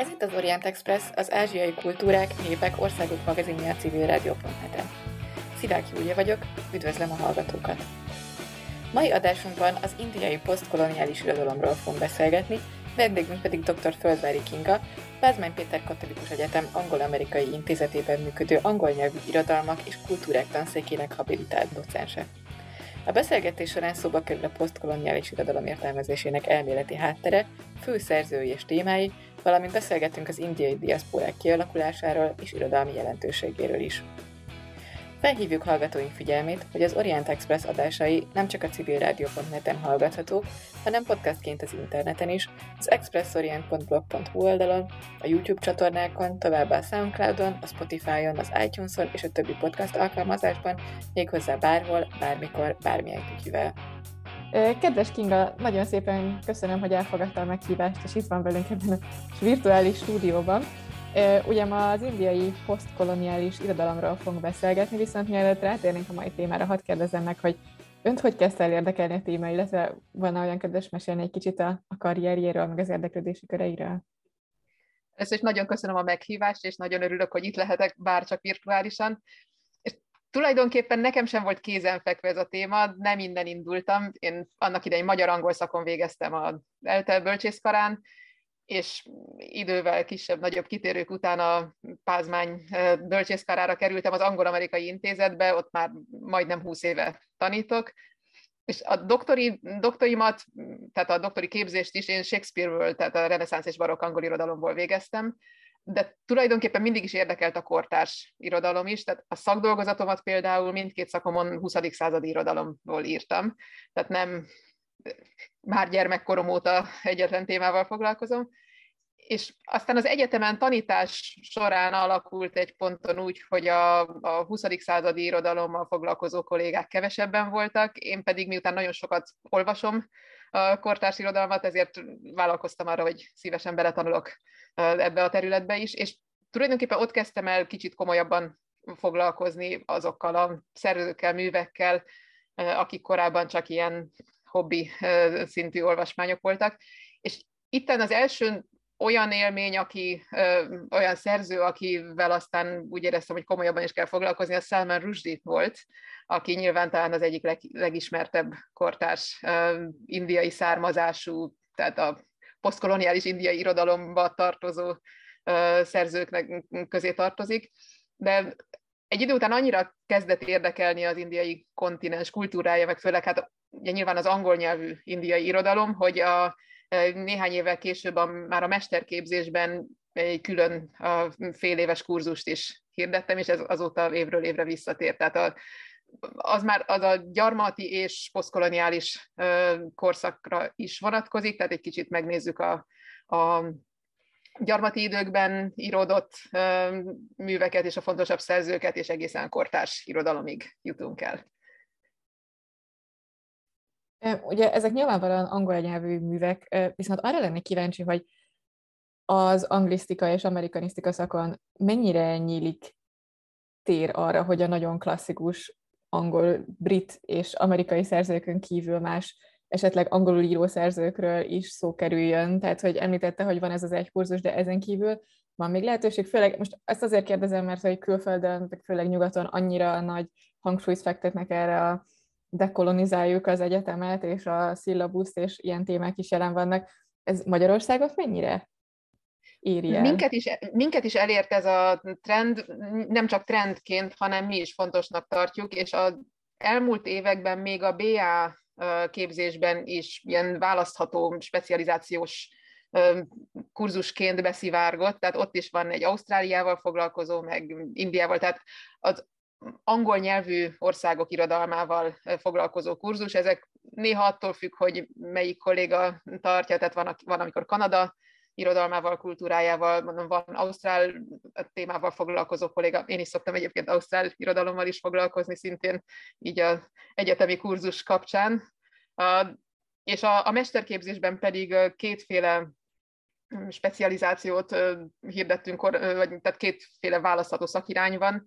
Ez itt az Orient Express, az ázsiai kultúrák, népek, országok magazinja a civil rádió.net-en. Szidák Júlia vagyok, üdvözlöm a hallgatókat! Mai adásunkban az indiai posztkoloniális irodalomról fogunk beszélgetni, vendégünk pedig dr. Földvári Kinga, Pázmány Péter Katolikus Egyetem Angol-Amerikai Intézetében működő angol nyelvű irodalmak és kultúrák tanszékének habilitált docense. A beszélgetés során szóba kerül a posztkoloniális irodalom értelmezésének elméleti háttere, fő szerzői és témái, valamint beszélgetünk az indiai diaszporák kialakulásáról és irodalmi jelentőségéről is. Felhívjuk hallgatóink figyelmét, hogy az Orient Express adásai nem csak a civilrádió.net-en hallgathatók, hanem podcastként az interneten is, az expressorient.blog.hu oldalon, a YouTube csatornákon, továbbá a Soundcloudon, a Spotify-on, az iTunes-on és a többi podcast alkalmazásban, méghozzá bárhol, bármikor, bármilyen kütyüvel. Kedves Kinga, nagyon szépen köszönöm, hogy elfogadta a meghívást, és itt van velünk ebben a virtuális stúdióban. Ugye ma az indiai posztkoloniális irodalomról fogunk beszélgetni, viszont mielőtt rátérnénk a mai témára, hadd kérdezem meg, hogy önt hogy kezdte el érdekelni a téma, illetve van olyan kedves mesélni egy kicsit a, a karrierjéről, meg az érdeklődési köreiről? Ezt is nagyon köszönöm a meghívást, és nagyon örülök, hogy itt lehetek, bár csak virtuálisan. Tulajdonképpen nekem sem volt kézenfekvő ez a téma, nem minden indultam. Én annak idején magyar-angol szakon végeztem a ELTE bölcsészkarán, és idővel kisebb-nagyobb kitérők után a Pázmány bölcsészkarára kerültem az Angol-Amerikai Intézetbe, ott már majdnem 20 éve tanítok, és a doktori, doktorimat, tehát a doktori képzést is én Shakespeare-ből, tehát a reneszánsz és barokk angol irodalomból végeztem, de tulajdonképpen mindig is érdekelt a kortárs irodalom is, tehát a szakdolgozatomat például mindkét szakomon 20. századi irodalomból írtam, tehát nem már gyermekkorom óta egyetlen témával foglalkozom, és aztán az egyetemen tanítás során alakult egy ponton úgy, hogy a, a 20. századi irodalommal foglalkozó kollégák kevesebben voltak, én pedig miután nagyon sokat olvasom a kortárs irodalmat, ezért vállalkoztam arra, hogy szívesen beletanulok ebbe a területbe is, és tulajdonképpen ott kezdtem el kicsit komolyabban foglalkozni azokkal a szervezőkkel, művekkel, akik korábban csak ilyen hobbi szintű olvasmányok voltak. És itten az első olyan élmény, aki, olyan szerző, akivel aztán úgy éreztem, hogy komolyabban is kell foglalkozni, a Salman Rushdie volt, aki nyilván talán az egyik leg, legismertebb kortárs indiai származású, tehát a posztkoloniális indiai irodalomba tartozó szerzőknek közé tartozik, de egy idő után annyira kezdett érdekelni az indiai kontinens kultúrája, meg főleg hát ugye nyilván az angol nyelvű indiai irodalom, hogy a, néhány évvel később a, már a mesterképzésben egy külön a fél éves kurzust is hirdettem, és ez azóta évről évre visszatért. Tehát a, az már az a gyarmati és posztkoloniális korszakra is vonatkozik, tehát egy kicsit megnézzük a, a gyarmati időkben íródott műveket és a fontosabb szerzőket, és egészen kortárs irodalomig jutunk el. Ugye ezek nyilvánvalóan angol nyelvű művek, viszont arra lennék kíváncsi, hogy az anglisztika és amerikanisztika szakon mennyire nyílik tér arra, hogy a nagyon klasszikus angol, brit és amerikai szerzőkön kívül más esetleg angolul író szerzőkről is szó kerüljön. Tehát, hogy említette, hogy van ez az egy kurzus, de ezen kívül van még lehetőség, főleg most ezt azért kérdezem, mert hogy külföldön, főleg nyugaton annyira nagy hangsúlyt fektetnek erre a dekolonizáljuk az egyetemet, és a szillabuszt, és ilyen témák is jelen vannak. Ez Magyarországot mennyire el? Minket is, minket is elért ez a trend, nem csak trendként, hanem mi is fontosnak tartjuk, és az elmúlt években még a BA képzésben is ilyen választható specializációs kurzusként beszivárgott, tehát ott is van egy Ausztráliával foglalkozó, meg Indiával, tehát az angol nyelvű országok irodalmával foglalkozó kurzus. Ezek néha attól függ, hogy melyik kolléga tartja, tehát van, van amikor Kanada irodalmával, kultúrájával, mondom, van ausztrál témával foglalkozó kolléga, én is szoktam egyébként ausztrál irodalommal is foglalkozni, szintén így az egyetemi kurzus kapcsán. És a, a mesterképzésben pedig kétféle specializációt hirdettünk, vagy, tehát kétféle választható szakirány van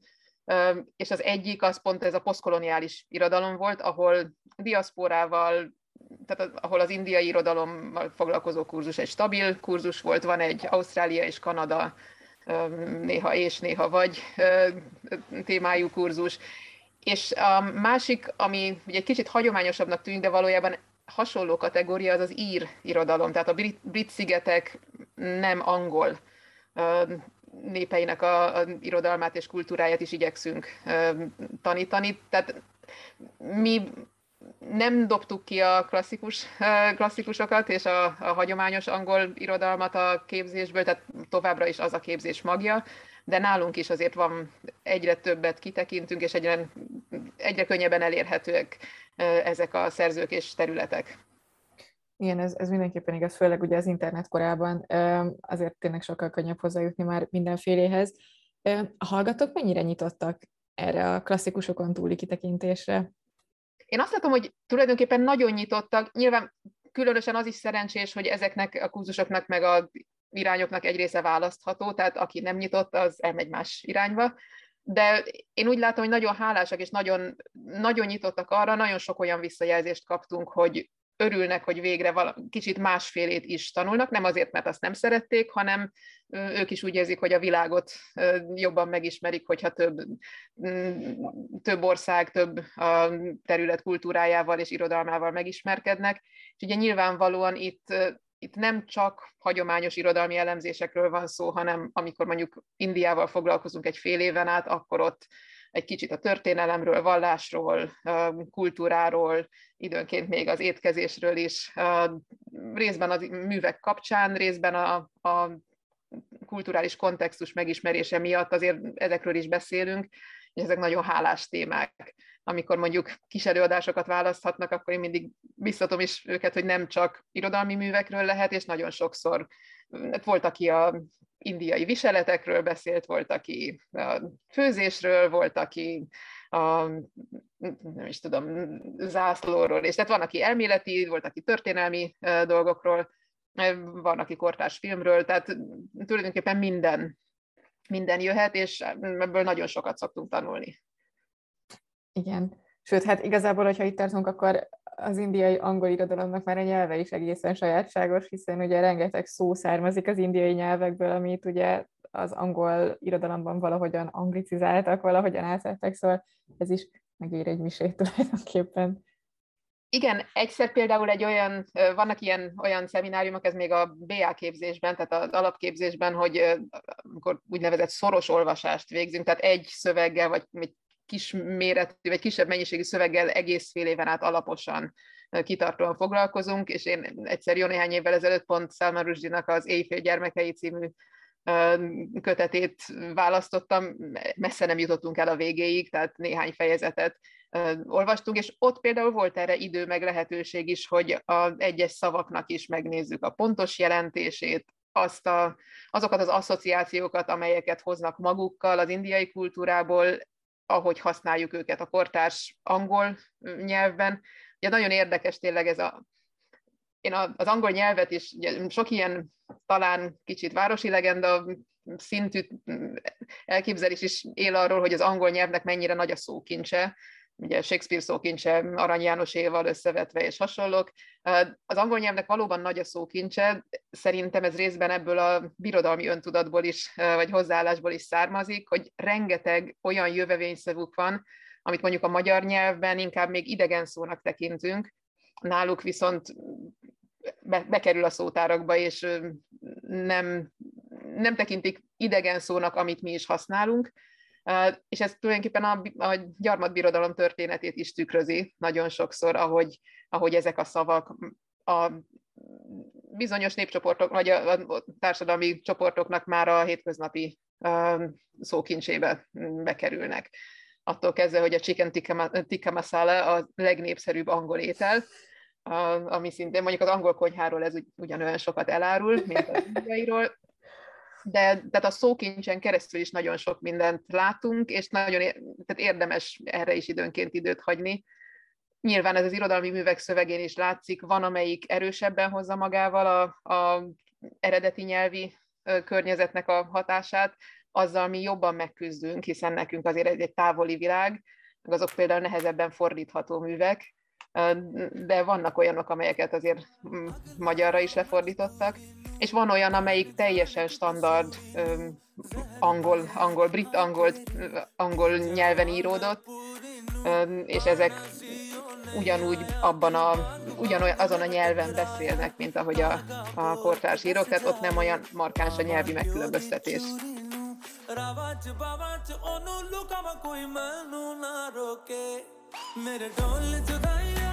és az egyik az pont ez a posztkoloniális irodalom volt, ahol diaszporával, tehát ahol az indiai irodalommal foglalkozó kurzus egy stabil kurzus volt, van egy Ausztrália és Kanada néha és néha vagy témájú kurzus. És a másik, ami ugye egy kicsit hagyományosabbnak tűnik, de valójában hasonló kategória, az az ír irodalom. Tehát a brit, brit szigetek nem angol népeinek a, a irodalmát és kultúráját is igyekszünk tanítani. Tehát mi nem dobtuk ki a klasszikus, klasszikusokat és a, a hagyományos angol irodalmat a képzésből, tehát továbbra is az a képzés magja, de nálunk is azért van egyre többet kitekintünk, és egyre, egyre könnyebben elérhetőek ezek a szerzők és területek. Igen, ez, ez mindenképpen igaz, főleg ugye az internet korában azért tényleg sokkal könnyebb hozzájutni már mindenféléhez. A hallgatók mennyire nyitottak erre a klasszikusokon túli kitekintésre? Én azt látom, hogy tulajdonképpen nagyon nyitottak. Nyilván különösen az is szerencsés, hogy ezeknek a kurzusoknak meg a irányoknak egy része választható, tehát aki nem nyitott, az elmegy más irányba. De én úgy látom, hogy nagyon hálásak és nagyon, nagyon nyitottak arra, nagyon sok olyan visszajelzést kaptunk, hogy örülnek, hogy végre vala, kicsit másfélét is tanulnak, nem azért, mert azt nem szerették, hanem ők is úgy érzik, hogy a világot jobban megismerik, hogyha több, több ország, több terület kultúrájával és irodalmával megismerkednek. És ugye nyilvánvalóan itt itt nem csak hagyományos irodalmi elemzésekről van szó, hanem amikor mondjuk Indiával foglalkozunk egy fél éven át, akkor ott egy kicsit a történelemről, vallásról, kultúráról, időnként még az étkezésről is, részben a művek kapcsán, részben a, a kulturális kontextus megismerése miatt azért ezekről is beszélünk, és ezek nagyon hálás témák. Amikor mondjuk kis előadásokat választhatnak, akkor én mindig biztatom is őket, hogy nem csak irodalmi művekről lehet, és nagyon sokszor hát volt, aki a indiai viseletekről beszélt, volt, aki a főzésről, volt, aki a, nem is tudom, zászlóról, és tehát van, aki elméleti, volt, aki történelmi dolgokról, van, aki kortárs filmről, tehát tulajdonképpen minden, minden jöhet, és ebből nagyon sokat szoktunk tanulni. Igen. Sőt, hát igazából, hogyha itt tartunk, akkor az indiai angol irodalomnak már a nyelve is egészen sajátságos, hiszen ugye rengeteg szó származik az indiai nyelvekből, amit ugye az angol irodalomban valahogyan anglicizáltak, valahogyan átvettek, szóval ez is megír egy misét tulajdonképpen. Igen, egyszer például egy olyan, vannak ilyen olyan szemináriumok, ez még a BA képzésben, tehát az alapképzésben, hogy amikor úgynevezett szoros olvasást végzünk, tehát egy szöveggel, vagy egy kis méretű, vagy kisebb mennyiségű szöveggel egész fél éven át alaposan kitartóan foglalkozunk, és én egyszer jó néhány évvel ezelőtt pont Salman Rushdie-nak az Éjfél gyermekei című kötetét választottam, messze nem jutottunk el a végéig, tehát néhány fejezetet olvastunk, és ott például volt erre idő meg lehetőség is, hogy az egyes szavaknak is megnézzük a pontos jelentését, azt a, azokat az asszociációkat, amelyeket hoznak magukkal az indiai kultúrából, ahogy használjuk őket a kortárs angol nyelvben. Ugye nagyon érdekes tényleg ez a én az angol nyelvet is, ugye sok ilyen talán kicsit városi legenda szintű elképzelés is él arról, hogy az angol nyelvnek mennyire nagy a szókincse, ugye Shakespeare szókincse Arany Jánoséval összevetve és hasonlók. Az angol nyelvnek valóban nagy a szókincse, szerintem ez részben ebből a birodalmi öntudatból is, vagy hozzáállásból is származik, hogy rengeteg olyan jövevényszavuk van, amit mondjuk a magyar nyelvben inkább még idegen szónak tekintünk, náluk viszont be, bekerül a szótárakba, és nem, nem tekintik idegen szónak, amit mi is használunk, és ez tulajdonképpen a, a gyarmatbirodalom történetét is tükrözi nagyon sokszor, ahogy, ahogy ezek a szavak a bizonyos népcsoportok, vagy a, a társadalmi csoportoknak már a hétköznapi szókincsébe bekerülnek. Attól kezdve, hogy a chicken tikka masala a legnépszerűbb angol étel, ami szintén mondjuk az angol konyháról ez ugyanolyan sokat elárul, mint az indiairól, de tehát a szókincsen keresztül is nagyon sok mindent látunk, és nagyon tehát érdemes erre is időnként időt hagyni. Nyilván ez az irodalmi művek szövegén is látszik, van, amelyik erősebben hozza magával a, a eredeti nyelvi környezetnek a hatását, azzal mi jobban megküzdünk, hiszen nekünk azért egy, egy távoli világ, meg azok például nehezebben fordítható művek, de vannak olyanok, amelyeket azért mm, magyarra is lefordítottak, és van olyan, amelyik teljesen standard angol, angol, brit angol, angol nyelven íródott, és ezek ugyanúgy abban a, ugyanolyan azon a nyelven beszélnek, mint ahogy a, a kortárs írók, tehát ott nem olyan markáns a nyelvi megkülönböztetés. ਮੇਰੇ मेरे डोल जुदाइया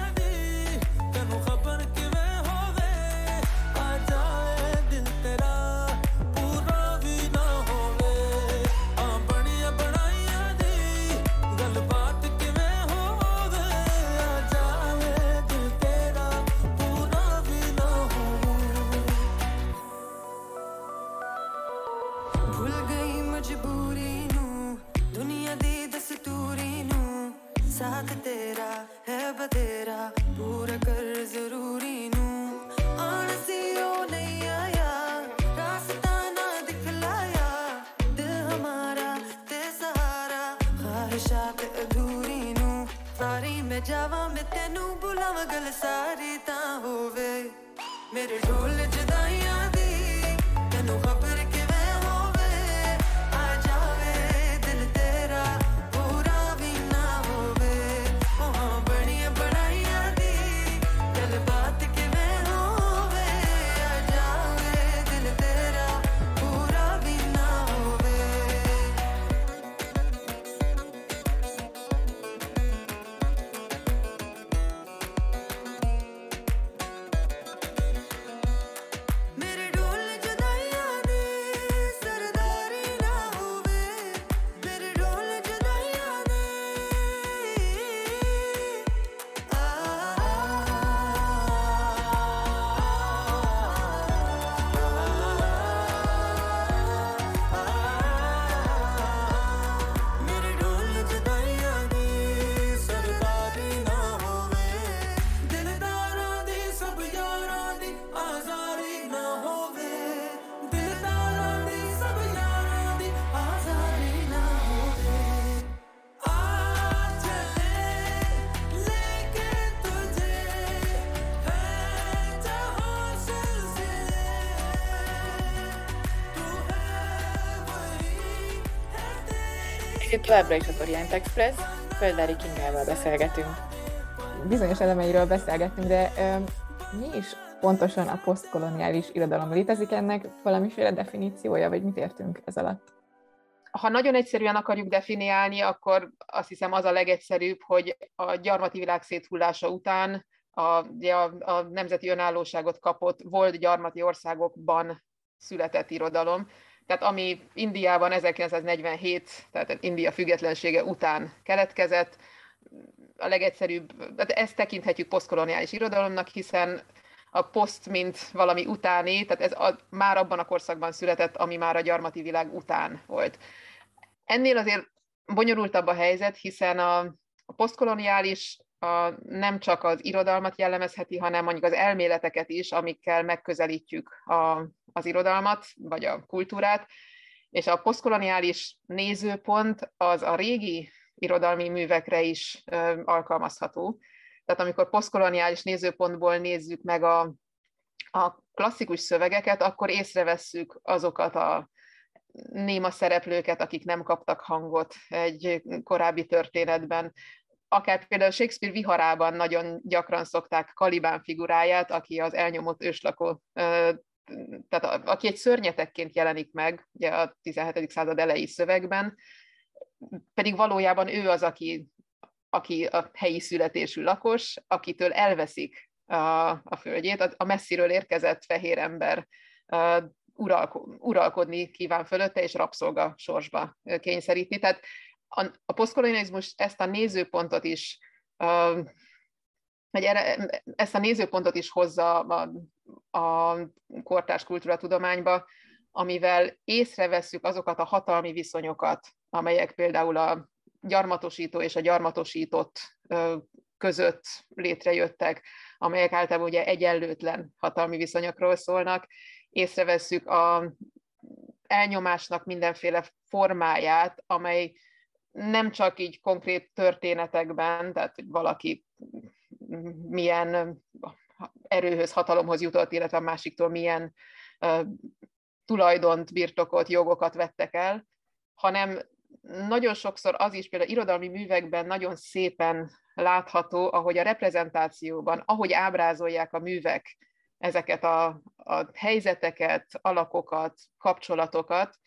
ਤੈਨੂੰ ਬੁਲਾਵਾਂ ਗੱਲ ਸਾਰੀ ਤਾਂ ਹੋਵੇ ਮੇਰੇ ਢੋਲ továbbra is az Orient Express, Földári Kingával beszélgetünk. Bizonyos elemeiről beszélgettünk, de ö, mi is pontosan a posztkoloniális irodalom? Létezik ennek valamiféle definíciója, vagy mit értünk ez alatt? ha nagyon egyszerűen akarjuk definiálni, akkor azt hiszem az a legegyszerűbb, hogy a gyarmati világ széthullása után a, a, a nemzeti önállóságot kapott volt gyarmati országokban született irodalom. Tehát ami Indiában 1947, tehát India függetlensége után keletkezett, a legegyszerűbb, tehát ezt tekinthetjük posztkoloniális irodalomnak, hiszen a poszt, mint valami utáni, tehát ez a, már abban a korszakban született, ami már a gyarmati világ után volt. Ennél azért bonyolultabb a helyzet, hiszen a, a posztkoloniális a, nem csak az irodalmat jellemezheti, hanem mondjuk az elméleteket is, amikkel megközelítjük a, az irodalmat, vagy a kultúrát, és a posztkoloniális nézőpont az a régi irodalmi művekre is ö, alkalmazható. Tehát amikor posztkoloniális nézőpontból nézzük meg a, a klasszikus szövegeket, akkor észrevesszük azokat a néma szereplőket, akik nem kaptak hangot egy korábbi történetben. Akár például Shakespeare viharában nagyon gyakran szokták Kalibán figuráját, aki az elnyomott őslakó, tehát aki egy szörnyetekként jelenik meg ugye a 17. század elejé szövegben, pedig valójában ő az, aki, aki a helyi születésű lakos, akitől elveszik a, a földjét, a messziről érkezett fehér ember uralkodni kíván fölötte, és rabszolga sorsba kényszeríteni. Tehát a, a posztkolonializmus ezt a nézőpontot is, vagy ezt a nézőpontot is hozza a, a kortárs kultúratudományba, amivel észrevesszük azokat a hatalmi viszonyokat, amelyek például a gyarmatosító és a gyarmatosított között létrejöttek, amelyek általában ugye egyenlőtlen hatalmi viszonyokról szólnak, észrevesszük a elnyomásnak mindenféle formáját, amely nem csak így konkrét történetekben, tehát hogy valaki milyen erőhöz, hatalomhoz jutott, illetve a másiktól milyen tulajdont, birtokot, jogokat vettek el, hanem nagyon sokszor az is például irodalmi művekben nagyon szépen látható, ahogy a reprezentációban, ahogy ábrázolják a művek ezeket a, a helyzeteket, alakokat, kapcsolatokat,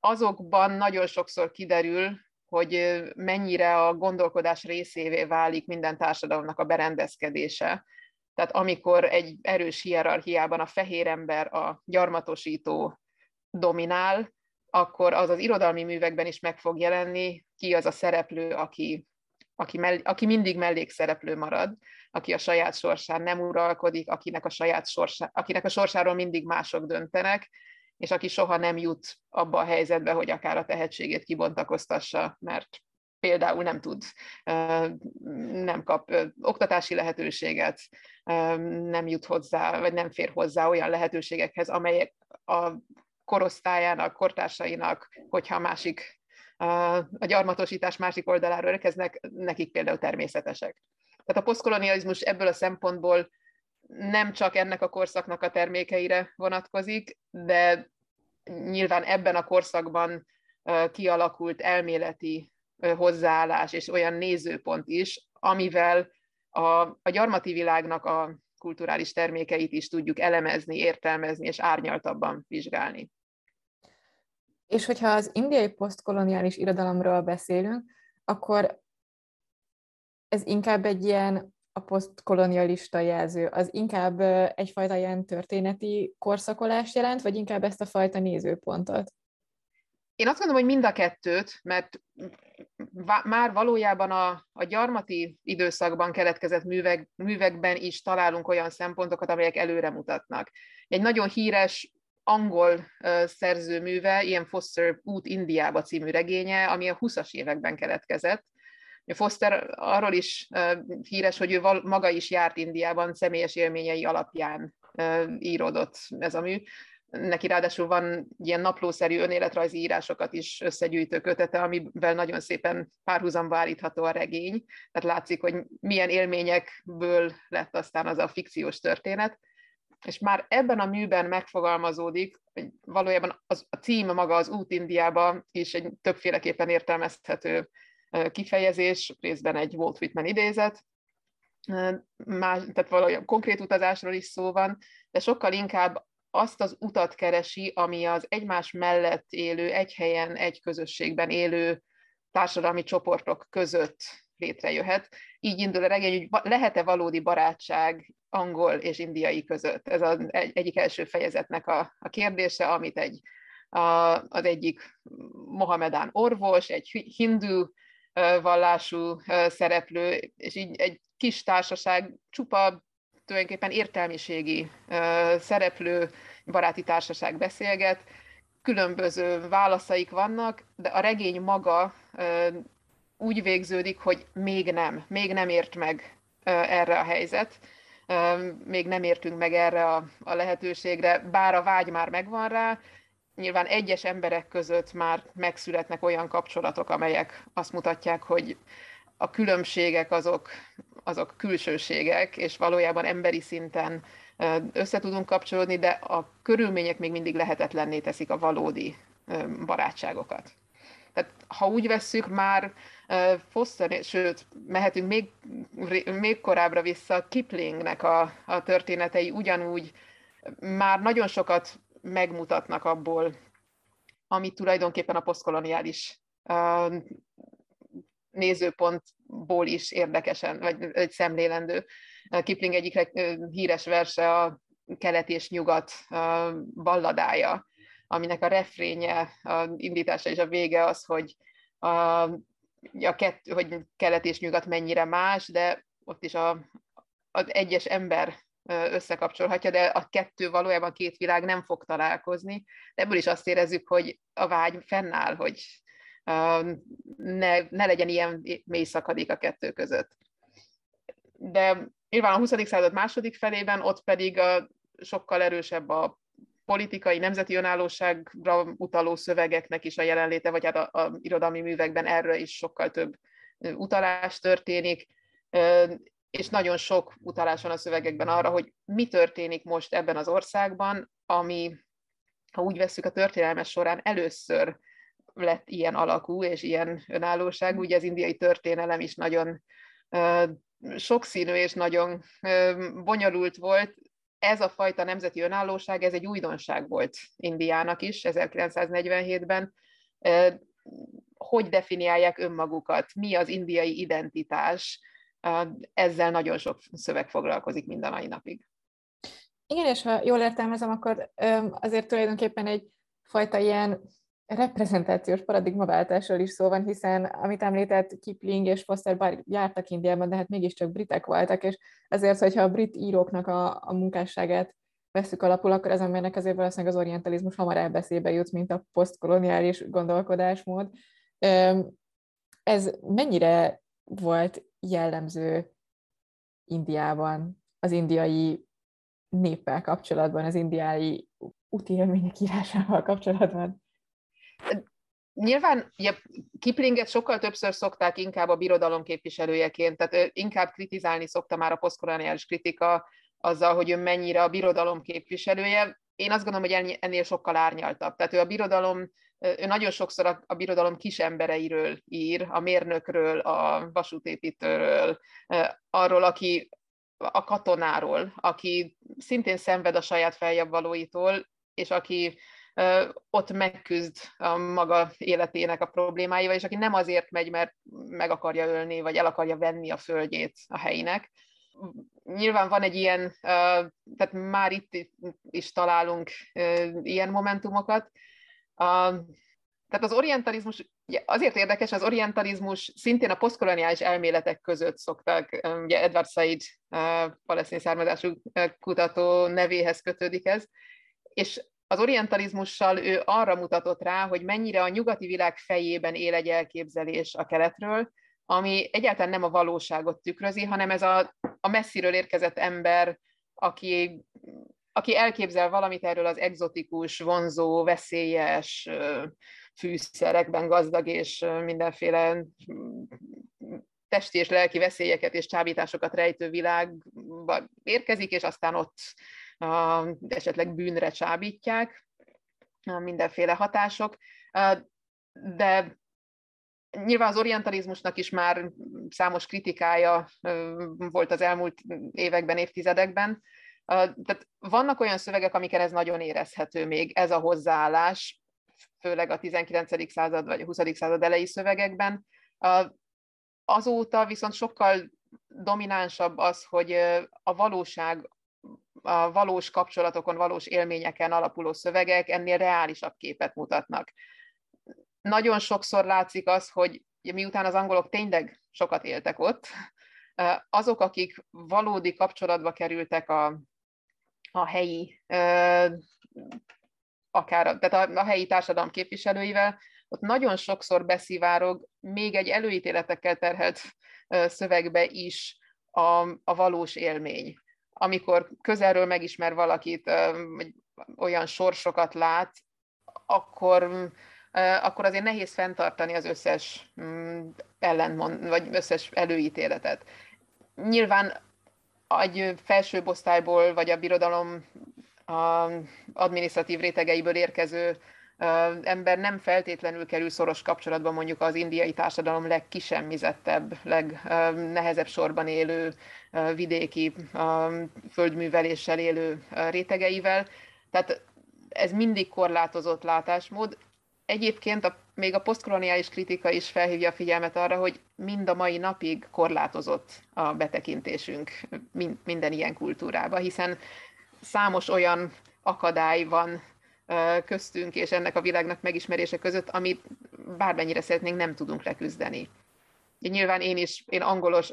azokban nagyon sokszor kiderül, hogy mennyire a gondolkodás részévé válik minden társadalomnak a berendezkedése. Tehát amikor egy erős hierarchiában a fehér ember, a gyarmatosító dominál, akkor az az irodalmi művekben is meg fog jelenni, ki az a szereplő, aki, aki, mell, aki mindig mellékszereplő marad, aki a saját sorsán nem uralkodik, akinek a, saját sorsá, akinek a sorsáról mindig mások döntenek, és aki soha nem jut abba a helyzetbe, hogy akár a tehetségét kibontakoztassa, mert például nem tud, nem kap oktatási lehetőséget, nem jut hozzá, vagy nem fér hozzá olyan lehetőségekhez, amelyek a korosztályának, kortársainak, hogyha a másik, a gyarmatosítás másik oldaláról érkeznek, nekik például természetesek. Tehát a posztkolonializmus ebből a szempontból nem csak ennek a korszaknak a termékeire vonatkozik, de nyilván ebben a korszakban kialakult elméleti hozzáállás és olyan nézőpont is, amivel a, a gyarmati világnak a kulturális termékeit is tudjuk elemezni, értelmezni és árnyaltabban vizsgálni. És hogyha az indiai posztkoloniális irodalomról beszélünk, akkor ez inkább egy ilyen a posztkolonialista jelző, az inkább egyfajta ilyen történeti korszakolást jelent, vagy inkább ezt a fajta nézőpontot? Én azt gondolom, hogy mind a kettőt, mert már valójában a, a gyarmati időszakban keletkezett művek, művekben is találunk olyan szempontokat, amelyek előre mutatnak. Egy nagyon híres angol szerzőműve, ilyen Foster Út Indiába című regénye, ami a 20-as években keletkezett, Foster arról is híres, hogy ő maga is járt Indiában személyes élményei alapján íródott ez a mű. Neki ráadásul van ilyen naplószerű önéletrajzi írásokat is összegyűjtő kötete, amivel nagyon szépen párhuzamba állítható a regény. Tehát látszik, hogy milyen élményekből lett aztán az a fikciós történet. És már ebben a műben megfogalmazódik, hogy valójában az, a cím maga az út Indiába is egy többféleképpen értelmezhető kifejezés, részben egy Walt Whitman idézet, más, tehát valójában konkrét utazásról is szó van, de sokkal inkább azt az utat keresi, ami az egymás mellett élő, egy helyen, egy közösségben élő társadalmi csoportok között létrejöhet. Így indul a regény, hogy lehet-e valódi barátság angol és indiai között. Ez az egyik első fejezetnek a, a kérdése, amit egy, a, az egyik Mohamedán orvos, egy hindu vallású szereplő, és így egy kis társaság csupa tulajdonképpen értelmiségi szereplő, baráti társaság beszélget, különböző válaszaik vannak, de a regény maga úgy végződik, hogy még nem, még nem ért meg erre a helyzet, még nem értünk meg erre a, a lehetőségre, bár a vágy már megvan rá, nyilván egyes emberek között már megszületnek olyan kapcsolatok, amelyek azt mutatják, hogy a különbségek azok, azok külsőségek, és valójában emberi szinten össze tudunk kapcsolódni, de a körülmények még mindig lehetetlenné teszik a valódi barátságokat. Tehát ha úgy vesszük, már Foster, sőt, mehetünk még, még korábbra vissza, Kiplingnek a, a történetei ugyanúgy már nagyon sokat megmutatnak abból, amit tulajdonképpen a posztkoloniális nézőpontból is érdekesen, vagy egy szemlélendő. Kipling egyik híres verse a kelet és nyugat balladája, aminek a refrénye, a indítása és a vége az, hogy a, a kett, hogy kelet és nyugat mennyire más, de ott is a, az egyes ember összekapcsolhatja, de a kettő valójában két világ nem fog találkozni. De ebből is azt érezzük, hogy a vágy fennáll, hogy ne, ne legyen ilyen mély szakadék a kettő között. De nyilván a 20. század második felében ott pedig a, sokkal erősebb a politikai, nemzeti önállóságra utaló szövegeknek is a jelenléte, vagy hát a, a irodalmi művekben erről is sokkal több utalás történik és nagyon sok utalás van a szövegekben arra, hogy mi történik most ebben az országban, ami, ha úgy vesszük a történelmes során, először lett ilyen alakú és ilyen önállóság. Ugye az indiai történelem is nagyon sokszínű és nagyon bonyolult volt. Ez a fajta nemzeti önállóság, ez egy újdonság volt Indiának is 1947-ben. Hogy definiálják önmagukat, mi az indiai identitás, ezzel nagyon sok szöveg foglalkozik mind a mai napig. Igen, és ha jól értelmezem, akkor azért tulajdonképpen egy fajta ilyen reprezentációs paradigmaváltásról is szó van, hiszen amit említett Kipling és Foster bár jártak Indiában, de hát mégiscsak britek voltak, és ezért, hogyha a brit íróknak a, a munkásságát veszük alapul, akkor az embernek azért valószínűleg az orientalizmus hamarabb beszébe jut, mint a posztkoloniális gondolkodásmód. Ez mennyire volt jellemző Indiában, az indiai néppel kapcsolatban, az indiai úti élmények írásával kapcsolatban? Nyilván ugye, Kiplinget sokkal többször szokták inkább a birodalom képviselőjeként, tehát inkább kritizálni szokta már a posztkoloniális kritika azzal, hogy ő mennyire a birodalom képviselője. Én azt gondolom, hogy ennél sokkal árnyaltabb. Tehát ő a birodalom, ő nagyon sokszor a, a birodalom kis embereiről ír, a mérnökről, a vasútépítőről, arról, aki a katonáról, aki szintén szenved a saját feljabbalóitól, és aki ott megküzd a maga életének a problémáival, és aki nem azért megy, mert meg akarja ölni, vagy el akarja venni a földjét a helyinek. Nyilván van egy ilyen, tehát már itt is találunk ilyen momentumokat. Tehát az orientalizmus, azért érdekes, az orientalizmus szintén a posztkoloniális elméletek között szoktak, ugye Edward Said, palesztin származású kutató nevéhez kötődik ez, és az orientalizmussal ő arra mutatott rá, hogy mennyire a nyugati világ fejében él egy elképzelés a keletről, ami egyáltalán nem a valóságot tükrözi, hanem ez a, a messziről érkezett ember, aki, aki elképzel valamit erről az egzotikus, vonzó, veszélyes, fűszerekben gazdag és mindenféle testi és lelki veszélyeket és csábításokat rejtő világba érkezik, és aztán ott esetleg bűnre csábítják, mindenféle hatások, de nyilván az orientalizmusnak is már számos kritikája volt az elmúlt években, évtizedekben, tehát vannak olyan szövegek, amiken ez nagyon érezhető még, ez a hozzáállás, főleg a 19. század vagy a 20. század elejé szövegekben. Azóta viszont sokkal dominánsabb az, hogy a valóság a valós kapcsolatokon, valós élményeken alapuló szövegek ennél reálisabb képet mutatnak. Nagyon sokszor látszik az, hogy miután az angolok tényleg sokat éltek ott, azok, akik valódi kapcsolatba kerültek a, a helyi, akár tehát a, a helyi társadalom képviselőivel, ott nagyon sokszor beszivárog még egy előítéletekkel terhelt szövegbe is a, a valós élmény. Amikor közelről megismer valakit, olyan sorsokat lát, akkor, akkor azért nehéz fenntartani az összes mm, ellentmond, vagy összes előítéletet. Nyilván egy felsőbb osztályból, vagy a birodalom a adminisztratív rétegeiből érkező ember nem feltétlenül kerül szoros kapcsolatba mondjuk az indiai társadalom legkisemmizettebb, legnehezebb sorban élő vidéki földműveléssel élő rétegeivel. Tehát ez mindig korlátozott látásmód. Egyébként a, még a posztkoloniális kritika is felhívja a figyelmet arra, hogy mind a mai napig korlátozott a betekintésünk minden ilyen kultúrába, hiszen számos olyan akadály van köztünk és ennek a világnak megismerése között, amit bármennyire szeretnénk, nem tudunk leküzdeni. Nyilván én is, én angolos,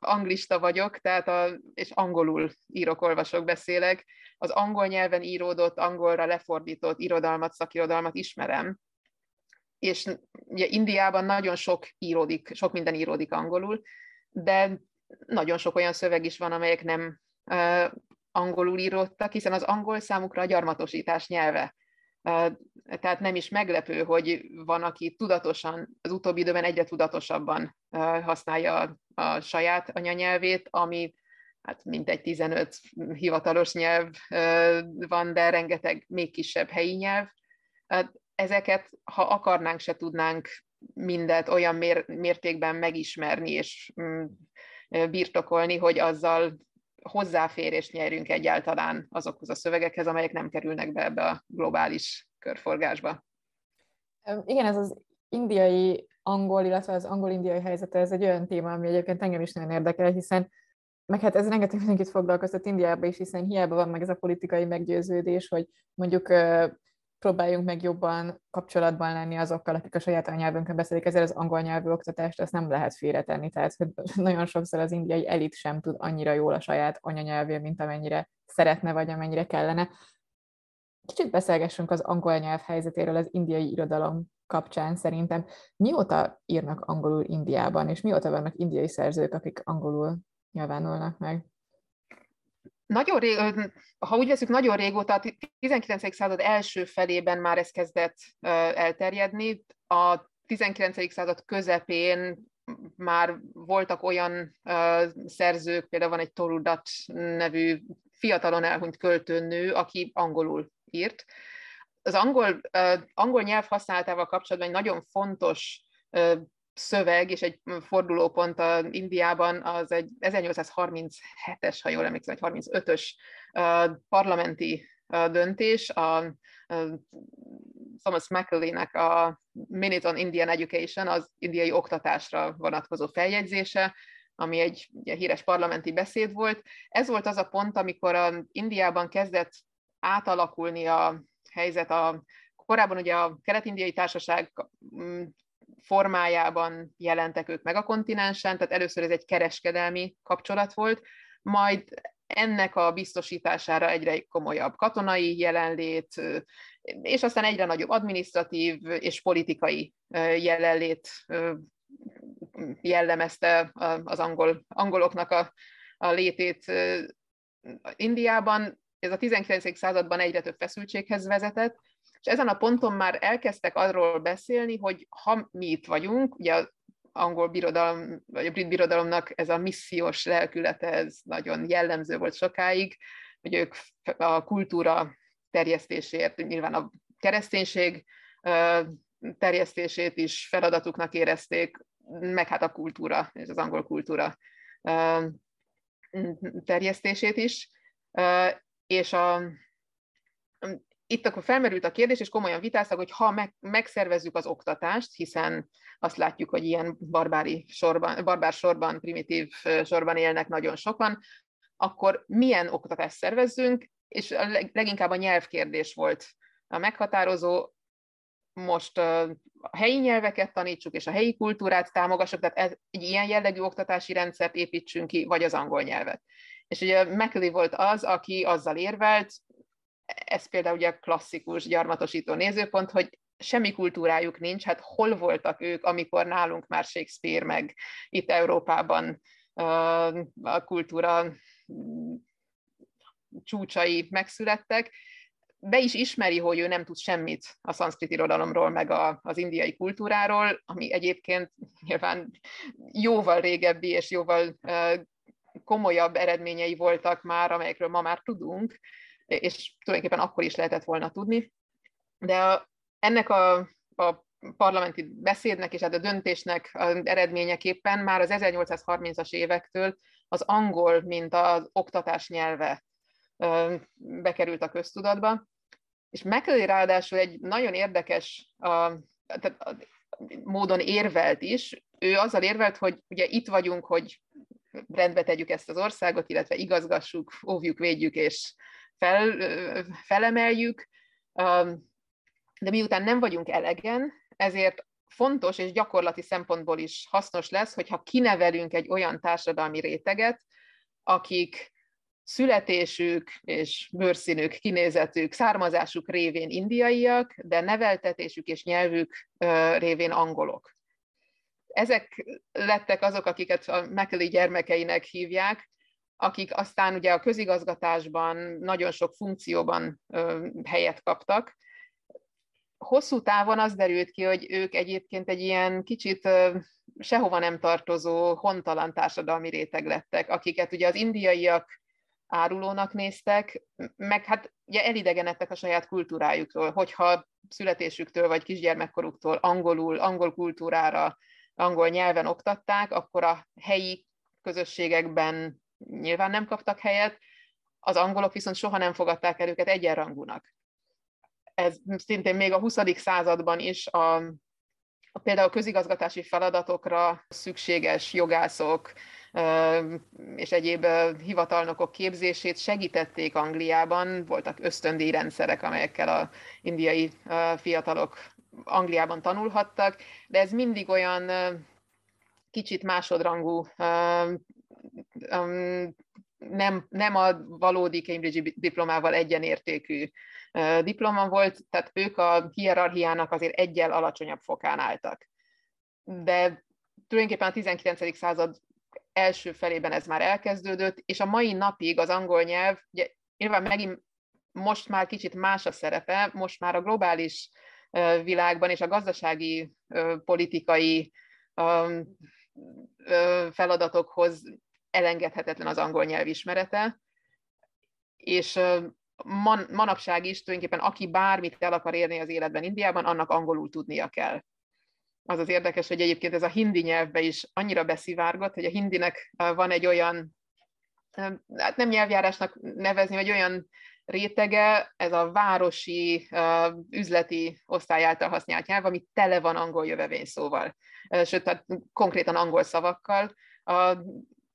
anglista vagyok, tehát a, és angolul írok, olvasok, beszélek. Az angol nyelven íródott, angolra lefordított irodalmat, szakirodalmat ismerem. És ugye Indiában nagyon sok íródik, sok minden íródik angolul, de nagyon sok olyan szöveg is van, amelyek nem angolul írottak, hiszen az angol számukra a gyarmatosítás nyelve. tehát nem is meglepő, hogy van, aki tudatosan, az utóbbi időben egyre tudatosabban használja a saját anyanyelvét, ami hát mintegy 15 hivatalos nyelv van, de rengeteg még kisebb helyi nyelv. Ezeket, ha akarnánk, se tudnánk mindet olyan mér, mértékben megismerni és mm, birtokolni, hogy azzal hozzáférést nyerünk egyáltalán azokhoz a szövegekhez, amelyek nem kerülnek be ebbe a globális körforgásba. Igen, ez az indiai angol, illetve az angol-indiai helyzete, ez egy olyan téma, ami egyébként engem is nagyon érdekel, hiszen meg hát ez rengeteg mindenkit foglalkoztat Indiában is, hiszen hiába van meg ez a politikai meggyőződés, hogy mondjuk próbáljunk meg jobban kapcsolatban lenni azokkal, akik a saját anyanyelvünkön beszélik, ezért az angol nyelvű oktatást ezt nem lehet félretenni. Tehát nagyon sokszor az indiai elit sem tud annyira jól a saját anyanyelvén, mint amennyire szeretne, vagy amennyire kellene. Kicsit beszélgessünk az angol nyelv helyzetéről az indiai irodalom kapcsán szerintem. Mióta írnak angolul Indiában, és mióta vannak indiai szerzők, akik angolul nyilvánulnak meg? Nagyon rég, ha úgy veszük, nagyon régóta, a 19. század első felében már ez kezdett elterjedni. A 19. század közepén már voltak olyan szerzők, például van egy Torudat nevű fiatalon elhunyt költőnő, aki angolul írt. Az angol, angol nyelv használatával kapcsolatban egy nagyon fontos szöveg és egy fordulópont a Indiában az egy 1837-es, ha jól emlékszem, vagy 35-ös parlamenti döntés, a Thomas Macaulay-nek a Minute on Indian Education, az indiai oktatásra vonatkozó feljegyzése, ami egy ugye, híres parlamenti beszéd volt. Ez volt az a pont, amikor a Indiában kezdett átalakulni a helyzet. A, korábban ugye a kelet-indiai társaság formájában jelentek ők meg a kontinensen, tehát először ez egy kereskedelmi kapcsolat volt, majd ennek a biztosítására egyre komolyabb katonai jelenlét, és aztán egyre nagyobb administratív és politikai jelenlét jellemezte az angol, angoloknak a, a létét Indiában. Ez a 19. században egyre több feszültséghez vezetett, és ezen a ponton már elkezdtek arról beszélni, hogy ha mi itt vagyunk, ugye az angol birodalom, vagy a brit birodalomnak ez a missziós lelkülete, ez nagyon jellemző volt sokáig, hogy ők a kultúra terjesztésért, nyilván a kereszténység terjesztését is feladatuknak érezték, meg hát a kultúra, és az angol kultúra terjesztését is. És a, itt akkor felmerült a kérdés, és komolyan vitáztak, hogy ha meg, megszervezzük az oktatást, hiszen azt látjuk, hogy ilyen barbári sorban, barbár sorban, primitív sorban élnek nagyon sokan, akkor milyen oktatást szervezzünk, és leginkább a nyelvkérdés volt a meghatározó, most a helyi nyelveket tanítsuk, és a helyi kultúrát támogassuk, tehát egy ilyen jellegű oktatási rendszert építsünk ki, vagy az angol nyelvet. És ugye Macaulay volt az, aki azzal érvelt, ez például ugye klasszikus gyarmatosító nézőpont, hogy semmi kultúrájuk nincs, hát hol voltak ők, amikor nálunk már Shakespeare meg itt Európában a kultúra csúcsai megszülettek, be is ismeri, hogy ő nem tud semmit a szanszkrit irodalomról, meg a, az indiai kultúráról, ami egyébként nyilván jóval régebbi és jóval komolyabb eredményei voltak már, amelyekről ma már tudunk, és tulajdonképpen akkor is lehetett volna tudni. De ennek a, a parlamenti beszédnek és hát a döntésnek eredményeképpen már az 1830-as évektől az angol, mint az oktatás nyelve bekerült a köztudatba. És Macaulay ráadásul egy nagyon érdekes a, tehát a, módon érvelt is. Ő azzal érvelt, hogy ugye itt vagyunk, hogy rendbe tegyük ezt az országot, illetve igazgassuk, óvjuk, védjük és fel, felemeljük, de miután nem vagyunk elegen, ezért fontos és gyakorlati szempontból is hasznos lesz, hogyha kinevelünk egy olyan társadalmi réteget, akik születésük és bőrszínük, kinézetük, származásuk révén indiaiak, de neveltetésük és nyelvük révén angolok. Ezek lettek azok, akiket a Macaulay gyermekeinek hívják, akik aztán ugye a közigazgatásban nagyon sok funkcióban helyet kaptak. hosszú távon az derült ki, hogy ők egyébként egy ilyen kicsit sehova nem tartozó, hontalan társadalmi réteg lettek, akiket ugye az indiaiak árulónak néztek, meg hát ugye elidegenedtek a saját kultúrájuktól, hogyha születésüktől vagy kisgyermekkoruktól angolul, angol kultúrára, angol nyelven oktatták, akkor a helyi közösségekben nyilván nem kaptak helyet, az angolok viszont soha nem fogadták el őket egyenrangúnak. Ez szintén még a 20. században is a, a például közigazgatási feladatokra szükséges jogászok, és egyéb hivatalnokok képzését segítették Angliában, voltak ösztöndíjrendszerek, amelyekkel a indiai fiatalok Angliában tanulhattak, de ez mindig olyan kicsit másodrangú, nem, nem a valódi Cambridge diplomával egyenértékű diploma volt, tehát ők a hierarchiának azért egyel alacsonyabb fokán álltak. De tulajdonképpen a 19. század első felében ez már elkezdődött, és a mai napig az angol nyelv, ugye nyilván megint most már kicsit más a szerepe, most már a globális világban és a gazdasági, politikai feladatokhoz elengedhetetlen az angol nyelv ismerete, és man, manapság is tulajdonképpen aki bármit el akar érni az életben Indiában, annak angolul tudnia kell az az érdekes, hogy egyébként ez a hindi nyelvbe is annyira beszivárgott, hogy a hindinek van egy olyan, hát nem nyelvjárásnak nevezni, vagy olyan rétege, ez a városi, üzleti osztály által használt nyelv, ami tele van angol jövevény szóval, sőt, tehát konkrétan angol szavakkal. A,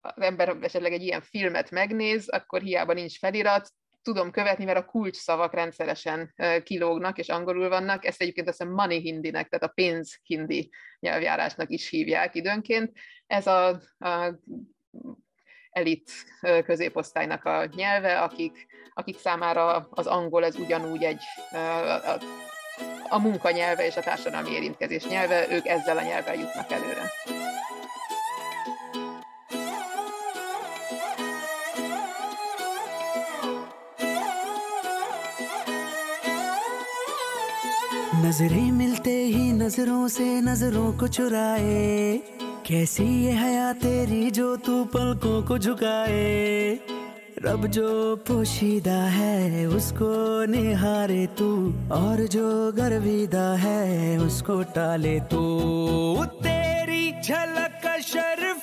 az ember esetleg egy ilyen filmet megnéz, akkor hiába nincs felirat, tudom követni, mert a kulcs szavak rendszeresen kilógnak és angolul vannak. Ezt egyébként azt hiszem money hindinek, tehát a pénz hindi nyelvjárásnak is hívják időnként. Ez a, a elit középosztálynak a nyelve, akik, akik számára az angol ez ugyanúgy egy a, a munkanyelve és a társadalmi érintkezés nyelve, ők ezzel a nyelvvel jutnak előre. नज़रें मिलते ही नज़रों से नज़रों को चुराए। कैसी ये हया तेरी जो तू पलकों को झुकाए? रब जो पोशीदा है, उसको निहारे तू। और जो गर्विदा है, उसको टाले तू। तेरी झलक शर्फी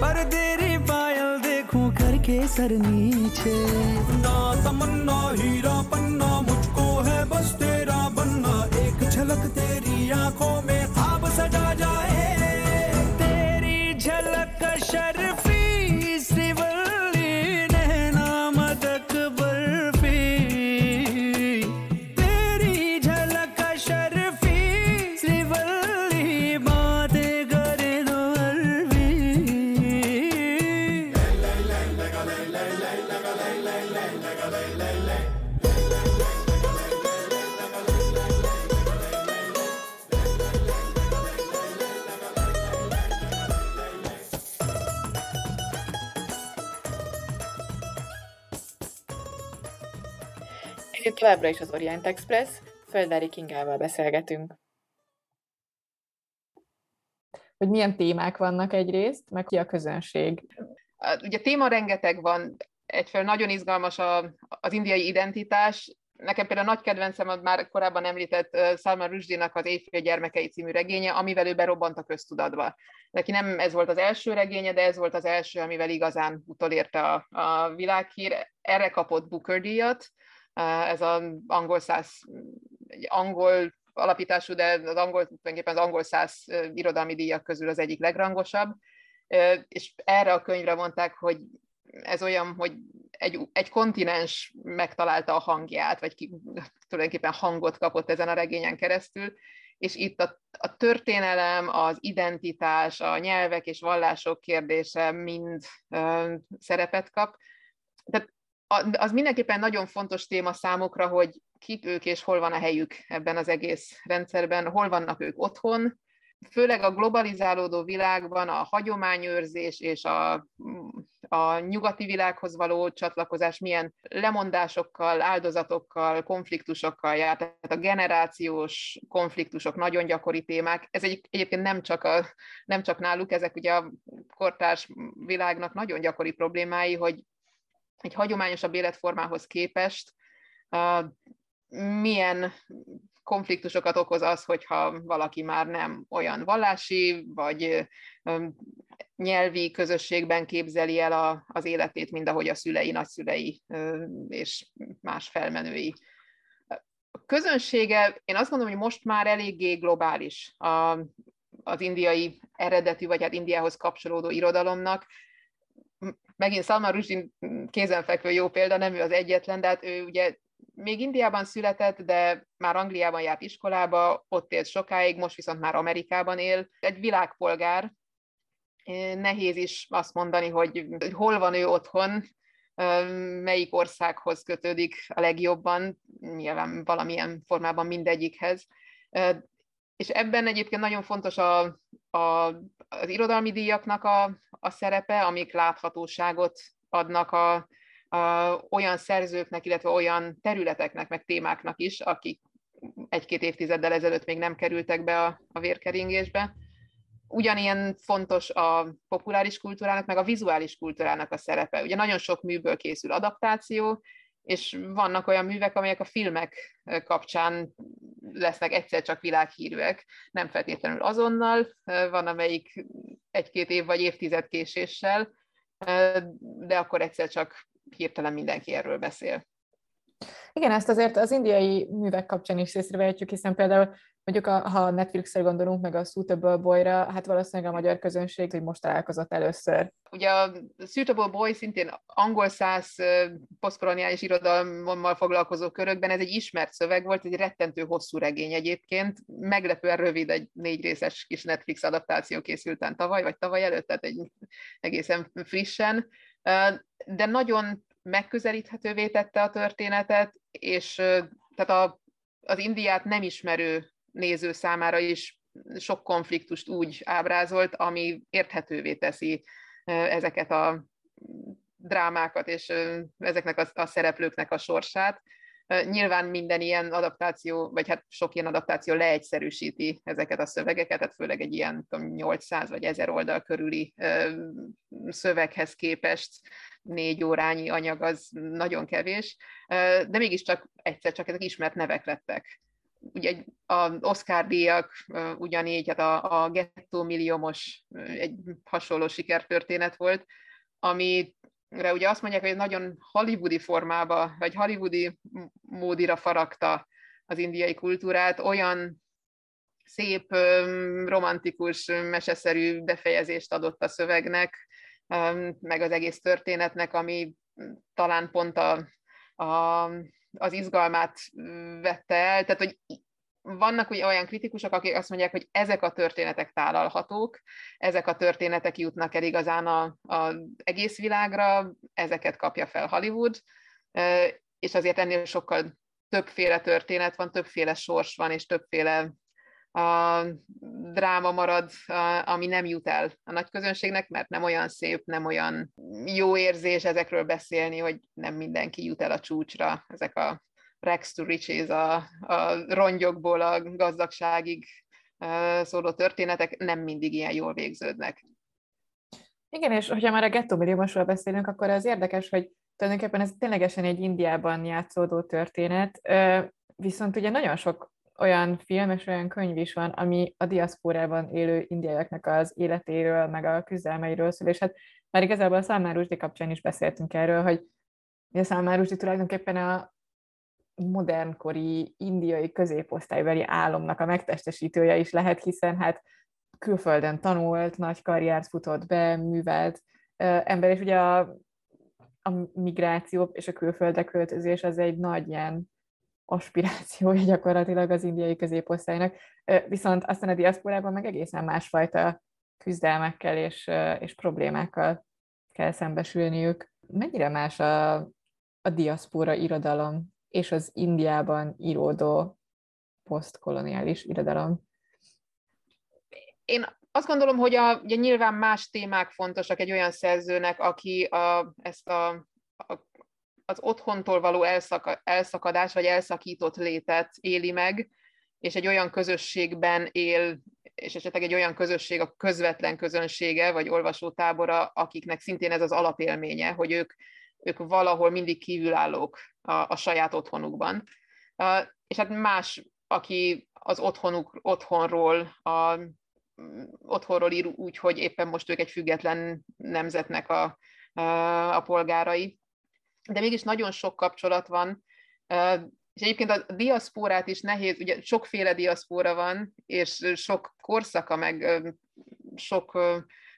पर तेरी पायल देखूँ करके सर नीचे। ना तमन्ना हीरा पन्ना मुझको है बस तेरा बनना। एक झलक तेरी आँखों में खाब सजा जाए। तेरी झलक शर्फी továbbra is az Orient Express, Földári Kingával beszélgetünk. Hogy milyen témák vannak egyrészt, meg ki a közönség? Ugye téma rengeteg van, egyfelől nagyon izgalmas a, az indiai identitás, nekem például a nagy kedvencem a már korábban említett Salman Rushdie-nak az Éjfél gyermekei című regénye, amivel ő berobbant a köztudatba. Neki nem ez volt az első regénye, de ez volt az első, amivel igazán utolérte a, a világhír. Erre kapott Booker díjat, ez az angol száz, angol alapítású, de az angol, tulajdonképpen az angol száz irodalmi díjak közül az egyik legrangosabb, és erre a könyvre mondták, hogy ez olyan, hogy egy, egy kontinens megtalálta a hangját, vagy ki, tulajdonképpen hangot kapott ezen a regényen keresztül, és itt a, a történelem, az identitás, a nyelvek és vallások kérdése mind ö, szerepet kap. Tehát az mindenképpen nagyon fontos téma számukra, hogy kik ők és hol van a helyük ebben az egész rendszerben, hol vannak ők otthon, főleg a globalizálódó világban a hagyományőrzés és a, a nyugati világhoz való csatlakozás milyen lemondásokkal, áldozatokkal, konfliktusokkal jár. Tehát a generációs konfliktusok nagyon gyakori témák. Ez egy, egyébként nem csak, a, nem csak náluk, ezek ugye a kortárs világnak nagyon gyakori problémái, hogy egy hagyományosabb életformához képest milyen konfliktusokat okoz az, hogyha valaki már nem olyan vallási, vagy nyelvi közösségben képzeli el a, az életét, mint ahogy a szülei, nagyszülei és más felmenői. A közönsége, én azt gondolom, hogy most már eléggé globális a, az indiai eredetű, vagy hát Indiához kapcsolódó irodalomnak. Megint Salman Rushdie kézenfekvő jó példa, nem ő az egyetlen, de hát ő ugye még Indiában született, de már Angliában járt iskolába, ott élt sokáig, most viszont már Amerikában él. Egy világpolgár, nehéz is azt mondani, hogy hol van ő otthon, melyik országhoz kötődik a legjobban, nyilván valamilyen formában mindegyikhez. És ebben egyébként nagyon fontos a, a, az irodalmi díjaknak a, a szerepe, amik láthatóságot adnak a, olyan szerzőknek, illetve olyan területeknek, meg témáknak is, akik egy-két évtizeddel ezelőtt még nem kerültek be a, a vérkeringésbe. Ugyanilyen fontos a populáris kultúrának, meg a vizuális kultúrának a szerepe. Ugye nagyon sok műből készül adaptáció, és vannak olyan művek, amelyek a filmek kapcsán lesznek egyszer csak világhírűek, nem feltétlenül azonnal, van amelyik egy-két év vagy évtized késéssel, de akkor egyszer csak hirtelen mindenki erről beszél. Igen, ezt azért az indiai művek kapcsán is észrevehetjük, hiszen például mondjuk a, ha Netflixre gondolunk, meg a Suitable Boy-ra, hát valószínűleg a magyar közönség, hogy most találkozott először. Ugye a Suitable Boy szintén angol száz posztkoloniális irodalommal foglalkozó körökben, ez egy ismert szöveg volt, egy rettentő hosszú regény egyébként, meglepően rövid, egy négy részes kis Netflix adaptáció készült tavaly, vagy tavaly előtt, tehát egy egészen frissen de nagyon megközelíthetővé tette a történetet, és tehát a, az Indiát nem ismerő néző számára is sok konfliktust úgy ábrázolt, ami érthetővé teszi ezeket a drámákat és ezeknek a, a szereplőknek a sorsát. Nyilván minden ilyen adaptáció, vagy hát sok ilyen adaptáció leegyszerűsíti ezeket a szövegeket, tehát főleg egy ilyen tudom, 800 vagy 1000 oldal körüli szöveghez képest négy órányi anyag az nagyon kevés, de mégiscsak egyszer csak ezek ismert nevek lettek. Ugye az Oscar díjak ugyanígy, hát a, a Gettó milliómos egy hasonló sikertörténet volt, ami ugye azt mondják, hogy nagyon hollywoodi formába, vagy hollywoodi módira faragta az indiai kultúrát, olyan szép, romantikus, meseszerű befejezést adott a szövegnek, meg az egész történetnek, ami talán pont a, a, az izgalmát vette el. Tehát, hogy vannak ugye olyan kritikusok, akik azt mondják, hogy ezek a történetek tálalhatók, ezek a történetek jutnak el igazán az egész világra, ezeket kapja fel Hollywood, és azért ennél sokkal többféle történet van, többféle sors van, és többféle a dráma marad, ami nem jut el a nagy közönségnek, mert nem olyan szép, nem olyan jó érzés ezekről beszélni, hogy nem mindenki jut el a csúcsra. Ezek a Rex to riches, a, a rongyokból a gazdagságig szóló történetek nem mindig ilyen jól végződnek. Igen, és hogyha már a gettó milliómosról beszélünk, akkor az érdekes, hogy tulajdonképpen ez ténylegesen egy Indiában játszódó történet, viszont ugye nagyon sok olyan film és olyan könyv is van, ami a diaszpórában élő indiaiaknak az életéről, meg a küzdelmeiről szól, és hát már igazából a Rushdie kapcsán is beszéltünk erről, hogy a Salman Rushdie tulajdonképpen a modernkori indiai középosztálybeli álomnak a megtestesítője is lehet, hiszen hát külföldön tanult, nagy karriert futott be, művelt ember, és ugye a, a migráció és a külföldre költözés az egy nagy ilyen aspirációja gyakorlatilag az indiai középosztálynak, viszont aztán a diaszporában meg egészen másfajta küzdelmekkel és, és problémákkal kell szembesülniük. Mennyire más a, a diaszpora irodalom és az Indiában íródó posztkoloniális irodalom? Én azt gondolom, hogy a, ugye nyilván más témák fontosak egy olyan szerzőnek, aki a, ezt a, a, az otthontól való elszaka, elszakadás vagy elszakított létet éli meg, és egy olyan közösségben él, és esetleg egy olyan közösség a közvetlen közönsége, vagy olvasótábora, akiknek szintén ez az alapélménye, hogy ők, ők valahol mindig kívülállók a, a saját otthonukban. És hát más, aki az otthonuk, otthonról, a, otthonról ír úgy, hogy éppen most ők egy független nemzetnek a, a polgárai. De mégis nagyon sok kapcsolat van, és egyébként a diaszpórát is nehéz, ugye sokféle diaszpóra van, és sok korszaka, meg sok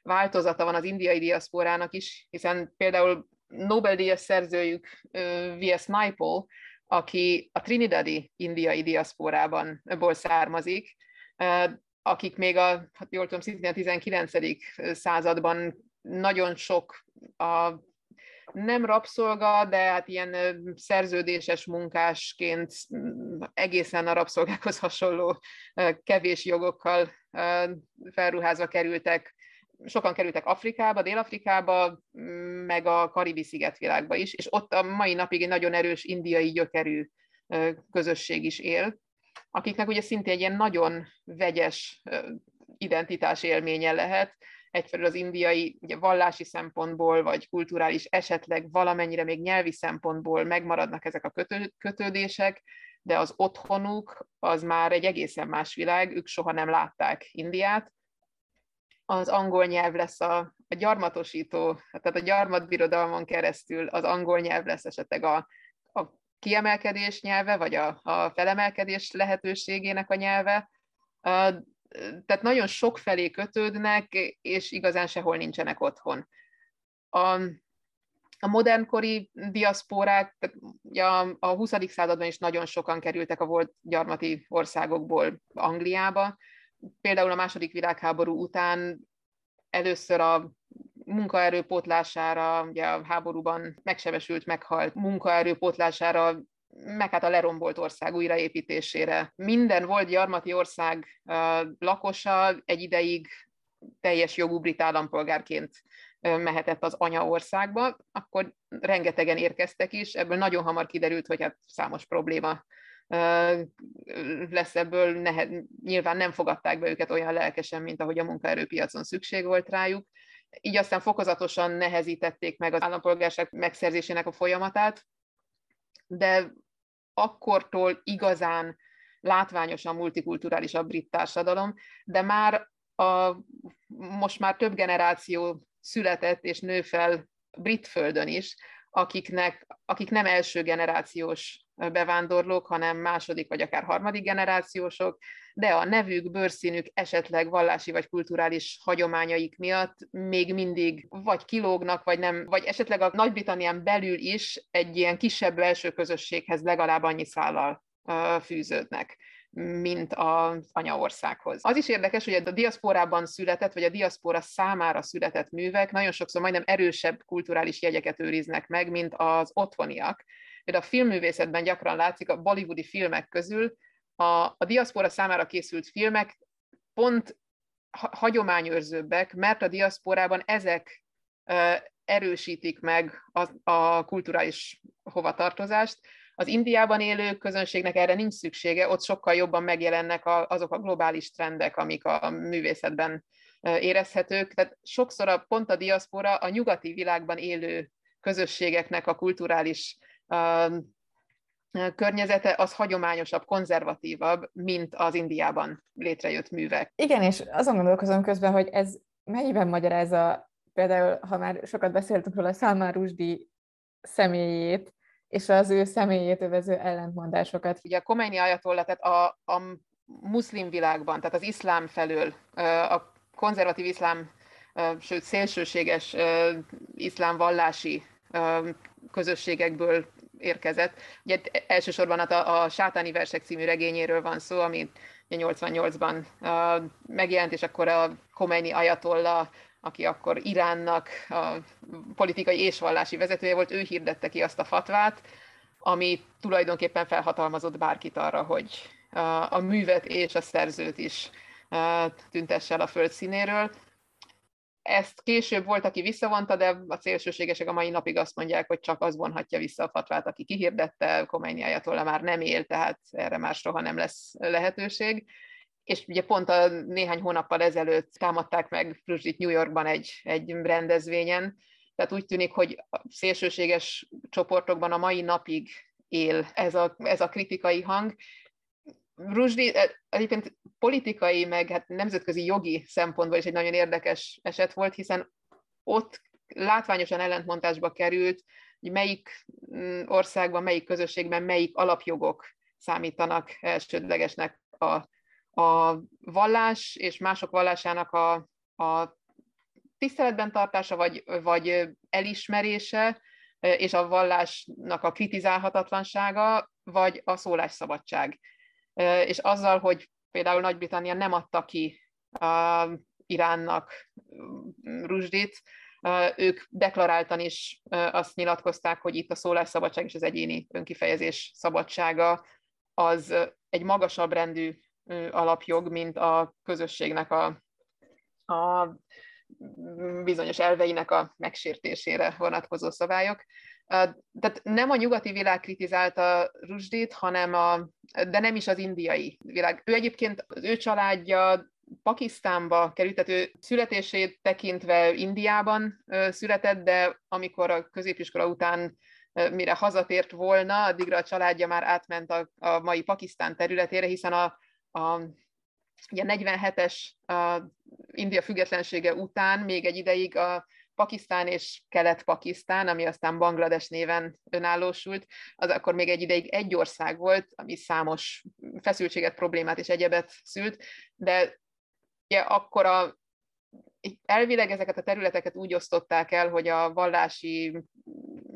változata van az indiai diaszpórának is, hiszen például Nobel-díjas szerzőjük V.S. Naipaul, aki a Trinidadi indiai diaszpórában ból származik, akik még a, hát jól tudom, szintén a 19. században nagyon sok a nem rabszolga, de hát ilyen szerződéses munkásként egészen a rabszolgákhoz hasonló kevés jogokkal felruházva kerültek. Sokan kerültek Afrikába, Dél-Afrikába, meg a Karibi szigetvilágba is, és ott a mai napig egy nagyon erős indiai gyökerű közösség is él akiknek ugye szintén egy ilyen nagyon vegyes identitás élménye lehet, egyfelől az indiai ugye vallási szempontból, vagy kulturális, esetleg valamennyire még nyelvi szempontból megmaradnak ezek a kötő, kötődések, de az otthonuk az már egy egészen más világ, ők soha nem látták Indiát. Az angol nyelv lesz a, a gyarmatosító, tehát a gyarmatbirodalmon keresztül az angol nyelv lesz esetleg a, a kiemelkedés nyelve, vagy a, a felemelkedés lehetőségének a nyelve. Tehát nagyon sok felé kötődnek, és igazán sehol nincsenek otthon. A, a modernkori diaszpórák, tehát a, a 20. században is nagyon sokan kerültek a volt gyarmati országokból Angliába. Például a második világháború után először a munkaerőpótlására, ugye a háborúban megsebesült, meghalt munkaerőpótlására, meg hát a lerombolt ország újraépítésére. Minden volt gyarmati ország lakosa egy ideig teljes jogú brit állampolgárként mehetett az anyaországba, akkor rengetegen érkeztek is, ebből nagyon hamar kiderült, hogy hát számos probléma lesz ebből, nehe, nyilván nem fogadták be őket olyan lelkesen, mint ahogy a munkaerőpiacon szükség volt rájuk, így aztán fokozatosan nehezítették meg az állampolgárság megszerzésének a folyamatát, de akkortól igazán látványosan multikulturális a brit társadalom, de már a, most már több generáció született és nő fel brit földön is, akiknek, akik nem első generációs bevándorlók, hanem második vagy akár harmadik generációsok, de a nevük, bőrszínük, esetleg vallási vagy kulturális hagyományaik miatt még mindig vagy kilógnak, vagy nem, vagy esetleg a Nagy-Britannián belül is egy ilyen kisebb belső közösséghez legalább annyi szállal fűződnek mint az anyaországhoz. Az is érdekes, hogy a diaszporában született, vagy a diaszpora számára született művek nagyon sokszor majdnem erősebb kulturális jegyeket őriznek meg, mint az otthoniak. Például a filmművészetben gyakran látszik a bollywoodi filmek közül, a, a diaszpora számára készült filmek pont hagyományőrzőbbek, mert a diaszporában ezek erősítik meg a, a kulturális hovatartozást. Az Indiában élő közönségnek erre nincs szüksége, ott sokkal jobban megjelennek a, azok a globális trendek, amik a művészetben érezhetők. Tehát sokszor a, pont a diaszpora a nyugati világban élő közösségeknek a kulturális környezete az hagyományosabb, konzervatívabb, mint az Indiában létrejött művek. Igen, és azon gondolkozom közben, hogy ez mennyiben magyarázza például, ha már sokat beszéltünk róla, Salman Rushdie személyét, és az ő személyét övező ellentmondásokat. Ugye a Khomeini ajatolla, tehát a, a muszlim világban, tehát az iszlám felől, a konzervatív iszlám, sőt szélsőséges iszlám vallási közösségekből érkezett. Ugye elsősorban a, a Sátáni versek című regényéről van szó, ami 88-ban megjelent, és akkor a Khomeini ajatolla aki akkor Iránnak a politikai és vallási vezetője volt, ő hirdette ki azt a fatvát, ami tulajdonképpen felhatalmazott bárkit arra, hogy a művet és a szerzőt is tüntesse el a föld színéről. Ezt később volt, aki visszavonta, de a célsőségesek a mai napig azt mondják, hogy csak az vonhatja vissza a fatvát, aki kihirdette, Khomeini Ayatollah már nem él, tehát erre már soha nem lesz lehetőség és ugye pont a néhány hónappal ezelőtt támadták meg Fruzsit New Yorkban egy, egy rendezvényen, tehát úgy tűnik, hogy a szélsőséges csoportokban a mai napig él ez a, ez a kritikai hang. Rusdi eh, egyébként politikai, meg hát nemzetközi jogi szempontból is egy nagyon érdekes eset volt, hiszen ott látványosan ellentmondásba került, hogy melyik mm, országban, melyik közösségben melyik alapjogok számítanak elsődlegesnek a a vallás és mások vallásának a, a tiszteletben tartása, vagy, vagy elismerése, és a vallásnak a kritizálhatatlansága, vagy a szólásszabadság. És azzal, hogy például Nagy-Britannia nem adta ki Iránnak Rusdit, ők deklaráltan is azt nyilatkozták, hogy itt a szólásszabadság és az egyéni önkifejezés szabadsága az egy magasabb rendű alapjog, mint a közösségnek a, a bizonyos elveinek a megsértésére vonatkozó szabályok. Tehát nem a nyugati világ kritizálta Rusdit, hanem a, de nem is az indiai világ. Ő egyébként, az ő családja Pakisztánba került, tehát ő születését tekintve Indiában született, de amikor a középiskola után mire hazatért volna, addigra a családja már átment a, a mai Pakisztán területére, hiszen a, a ugye 47-es a India függetlensége után még egy ideig a Pakisztán és Kelet-Pakisztán, ami aztán Banglades néven önállósult, az akkor még egy ideig egy ország volt, ami számos feszültséget, problémát és egyebet szült, de ugye akkor a, elvileg ezeket a területeket úgy osztották el, hogy a vallási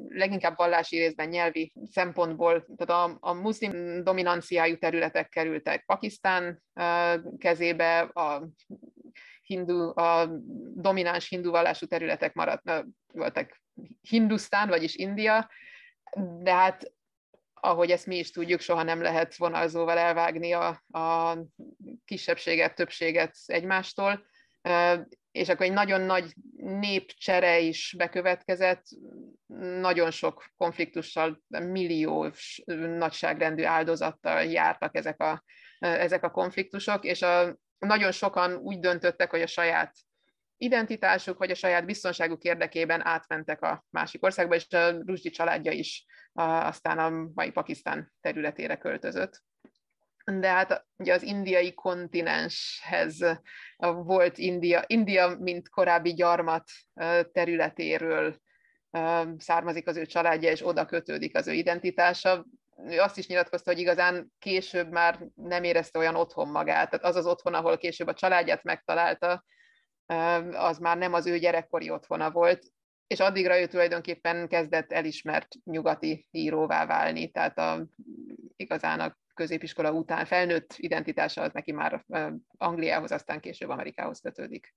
leginkább vallási részben nyelvi szempontból, tehát a, a muszlim dominanciájú területek kerültek Pakisztán kezébe, a hindu, a domináns hindu vallású területek maradt, voltak Hindusztán, vagyis India, de hát ahogy ezt mi is tudjuk, soha nem lehet vonalzóval elvágni a, a kisebbséget, többséget egymástól. És akkor egy nagyon nagy népcsere is bekövetkezett, nagyon sok konfliktussal, milliós nagyságrendű áldozattal jártak ezek a, ezek a konfliktusok, és a, nagyon sokan úgy döntöttek, hogy a saját identitásuk vagy a saját biztonságuk érdekében átmentek a másik országba, és a Rusdi családja is aztán a mai Pakisztán területére költözött de hát ugye az indiai kontinenshez volt India, India, mint korábbi gyarmat területéről származik az ő családja, és oda kötődik az ő identitása. Ő azt is nyilatkozta, hogy igazán később már nem érezte olyan otthon magát. Tehát az az otthon, ahol később a családját megtalálta, az már nem az ő gyerekkori otthona volt, és addigra ő tulajdonképpen kezdett elismert nyugati íróvá válni, tehát a, igazán a középiskola után felnőtt identitása az neki már Angliához, aztán később Amerikához kötődik.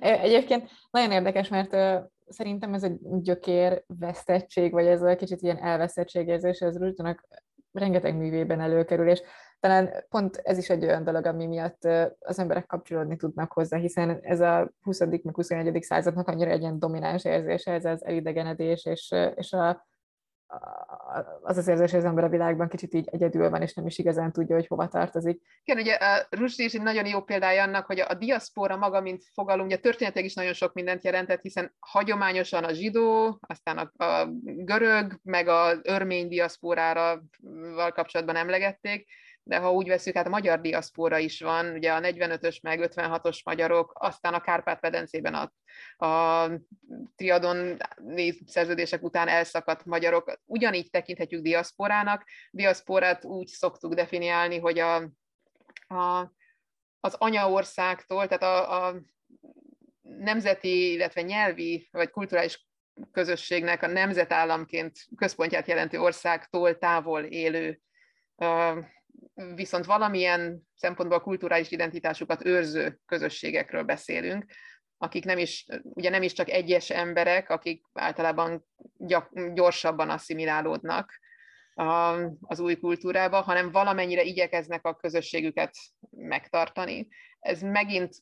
Egyébként nagyon érdekes, mert szerintem ez egy gyökér vesztettség, vagy ez a kicsit ilyen elveszettségérzés, ez Rúzsanak rengeteg művében előkerül, és talán pont ez is egy olyan dolog, ami miatt az emberek kapcsolódni tudnak hozzá, hiszen ez a 20. meg 21. századnak annyira egy ilyen domináns érzése, ez az elidegenedés és, és a, az az érzés, hogy az ember a világban kicsit így egyedül van, és nem is igazán tudja, hogy hova tartozik. Igen, ugye a Rusdi is egy nagyon jó példája annak, hogy a diaszpora maga, mint fogalom, ugye történetileg is nagyon sok mindent jelentett, hiszen hagyományosan a zsidó, aztán a, a görög, meg az örmény diaszporára kapcsolatban emlegették, de ha úgy veszük, hát a magyar diaszpóra is van, ugye a 45-ös meg 56-os magyarok, aztán a Kárpát-medencében a, a triadon szerződések után elszakadt magyarok, ugyanígy tekinthetjük diaszporának. Diaszporát úgy szoktuk definiálni, hogy a, a, az anyaországtól, tehát a, a nemzeti, illetve nyelvi vagy kulturális közösségnek a nemzetállamként központját jelentő országtól távol élő viszont valamilyen szempontból a kulturális identitásukat őrző közösségekről beszélünk, akik nem is, ugye nem is csak egyes emberek, akik általában gyorsabban asszimilálódnak az új kultúrába, hanem valamennyire igyekeznek a közösségüket megtartani. Ez megint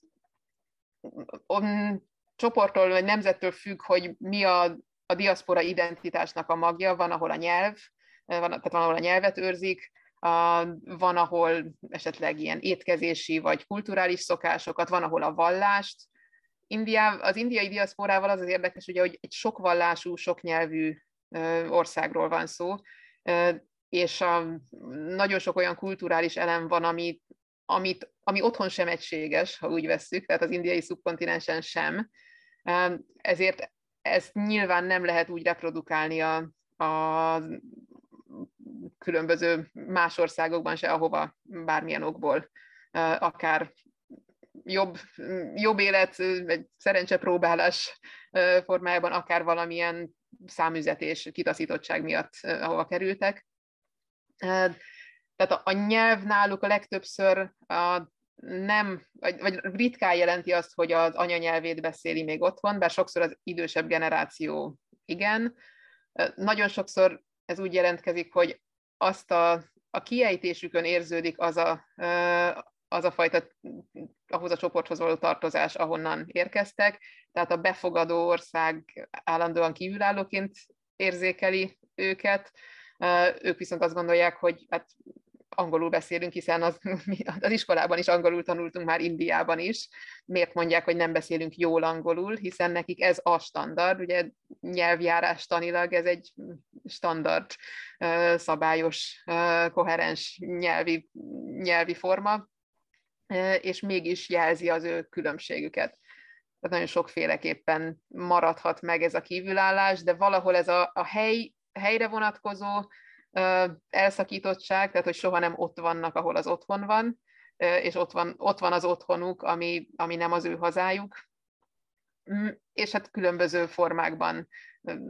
csoporttól vagy nemzettől függ, hogy mi a, a diaszpora identitásnak a magja, van, ahol a nyelv, van, tehát van, ahol a nyelvet őrzik, van, ahol esetleg ilyen étkezési vagy kulturális szokásokat, van, ahol a vallást. Indiá, az indiai diaszporával az az érdekes, ugye, hogy egy sok vallású, sok nyelvű országról van szó, és a, nagyon sok olyan kulturális elem van, ami, amit, ami otthon sem egységes, ha úgy vesszük, tehát az indiai szubkontinensen sem. Ezért ezt nyilván nem lehet úgy reprodukálni a, a különböző más országokban se, ahova bármilyen okból akár jobb, jobb élet, vagy szerencsepróbálás formájában, akár valamilyen számüzetés, kitaszítottság miatt ahova kerültek. Tehát a, a nyelv náluk a legtöbbször a nem, vagy, vagy ritkán jelenti azt, hogy az anyanyelvét beszéli még otthon, bár sokszor az idősebb generáció igen. Nagyon sokszor ez úgy jelentkezik, hogy azt a, a kiejtésükön érződik az a, az a fajta, ahhoz a csoporthoz való tartozás, ahonnan érkeztek, tehát a befogadó ország állandóan kívülállóként érzékeli őket, ők viszont azt gondolják, hogy hát angolul beszélünk, hiszen az, az iskolában is angolul tanultunk már Indiában is. Miért mondják, hogy nem beszélünk jól angolul, hiszen nekik ez a standard, ugye nyelvjárás tanilag ez egy standard, szabályos, koherens nyelvi, nyelvi forma, és mégis jelzi az ő különbségüket. Tehát nagyon sokféleképpen maradhat meg ez a kívülállás, de valahol ez a, a hely, helyre vonatkozó elszakítottság, tehát hogy soha nem ott vannak, ahol az otthon van, és ott van, ott van az otthonuk, ami, ami nem az ő hazájuk, mm, és hát különböző formákban.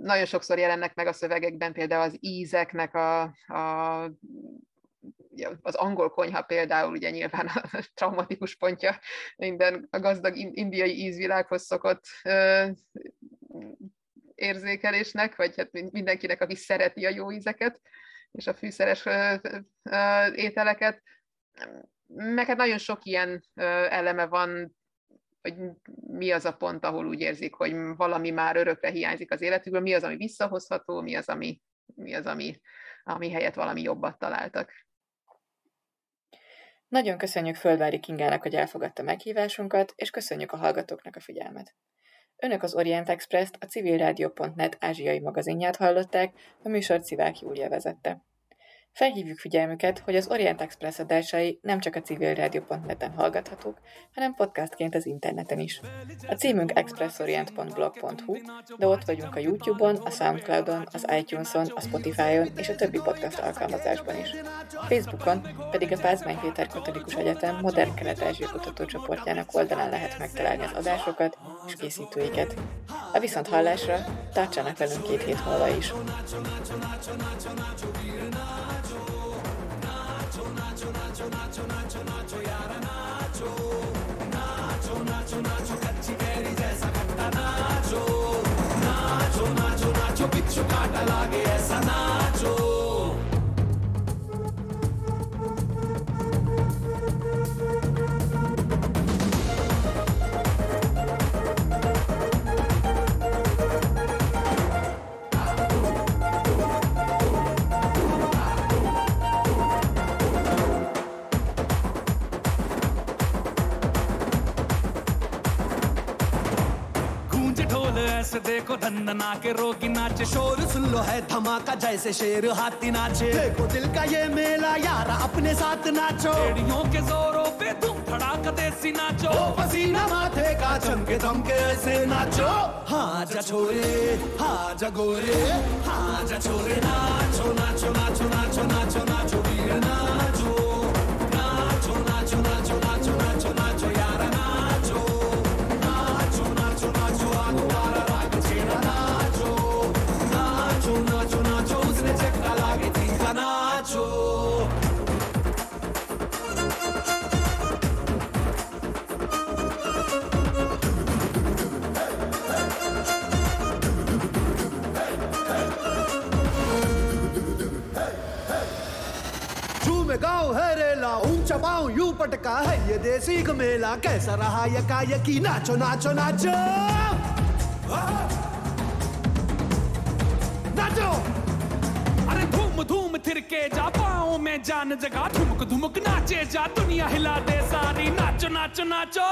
Nagyon sokszor jelennek meg a szövegekben például az ízeknek a, a az angol konyha például ugye nyilván a traumatikus pontja minden a gazdag indiai ízvilághoz szokott érzékelésnek, vagy hát mindenkinek, aki szereti a jó ízeket és a fűszeres ételeket. Meg hát nagyon sok ilyen eleme van, hogy mi az a pont, ahol úgy érzik, hogy valami már örökre hiányzik az életükből, mi az, ami visszahozható, mi az, ami, mi az, ami, ami helyett valami jobbat találtak. Nagyon köszönjük Földvári Kingának, hogy elfogadta meghívásunkat, és köszönjük a hallgatóknak a figyelmet. Önök az Orient Express-t, a civilrádió.net ázsiai magazinját hallották, a műsor Civák Júlia vezette. Felhívjuk figyelmüket, hogy az Orient Express adásai nem csak a civilradio.net-en hallgathatók, hanem podcastként az interneten is. A címünk expressorient.blog.hu, de ott vagyunk a YouTube-on, a Soundcloud-on, az iTunes-on, a Spotify-on és a többi podcast alkalmazásban is. Facebookon pedig a Pázmány Péter Katolikus Egyetem Modern Kelet-Ázsia kutatócsoportjának oldalán lehet megtalálni az adásokat és készítőiket. A viszont hallásra tartsanak velünk két hét múlva is. nacho, nacho, nacho, nacho, nacho, nacho, nacho, yara nacho, nacho, nacho, nacho, కచ్చి కేరి జైసా కట్ట nacho, nacho, nacho, nacho, పిచ్చు కాటలాగే ऐसे देखो धंधना के रोगी नाचे। शोर सुन लो है धमाका जैसे शेर हाथी नाचे। देखो दिल का ये मेला यार अपने साथ नाचो। एड़ियों के जोरों पे तुम धड़ाका देसी नाचो। पसीना माथे का चमके धमके ऐसे नाचो। हाँ जा छोरे हाँ जा गोरे हाँ जा छोरे। नाचो नाचो नाचो नाचो नाचो नाचो वीर नाचो नाचो। पटका है ये देसी का मेला। कैसा रहा यका यकी नाचो नाचो नाचो। नाचो। अरे धूम धूम थिरके जा पाँव में जान जगा। धुमक धुमक नाचे जा दुनिया हिला दे सारी। नाचो। नाचो नाचो नाचो।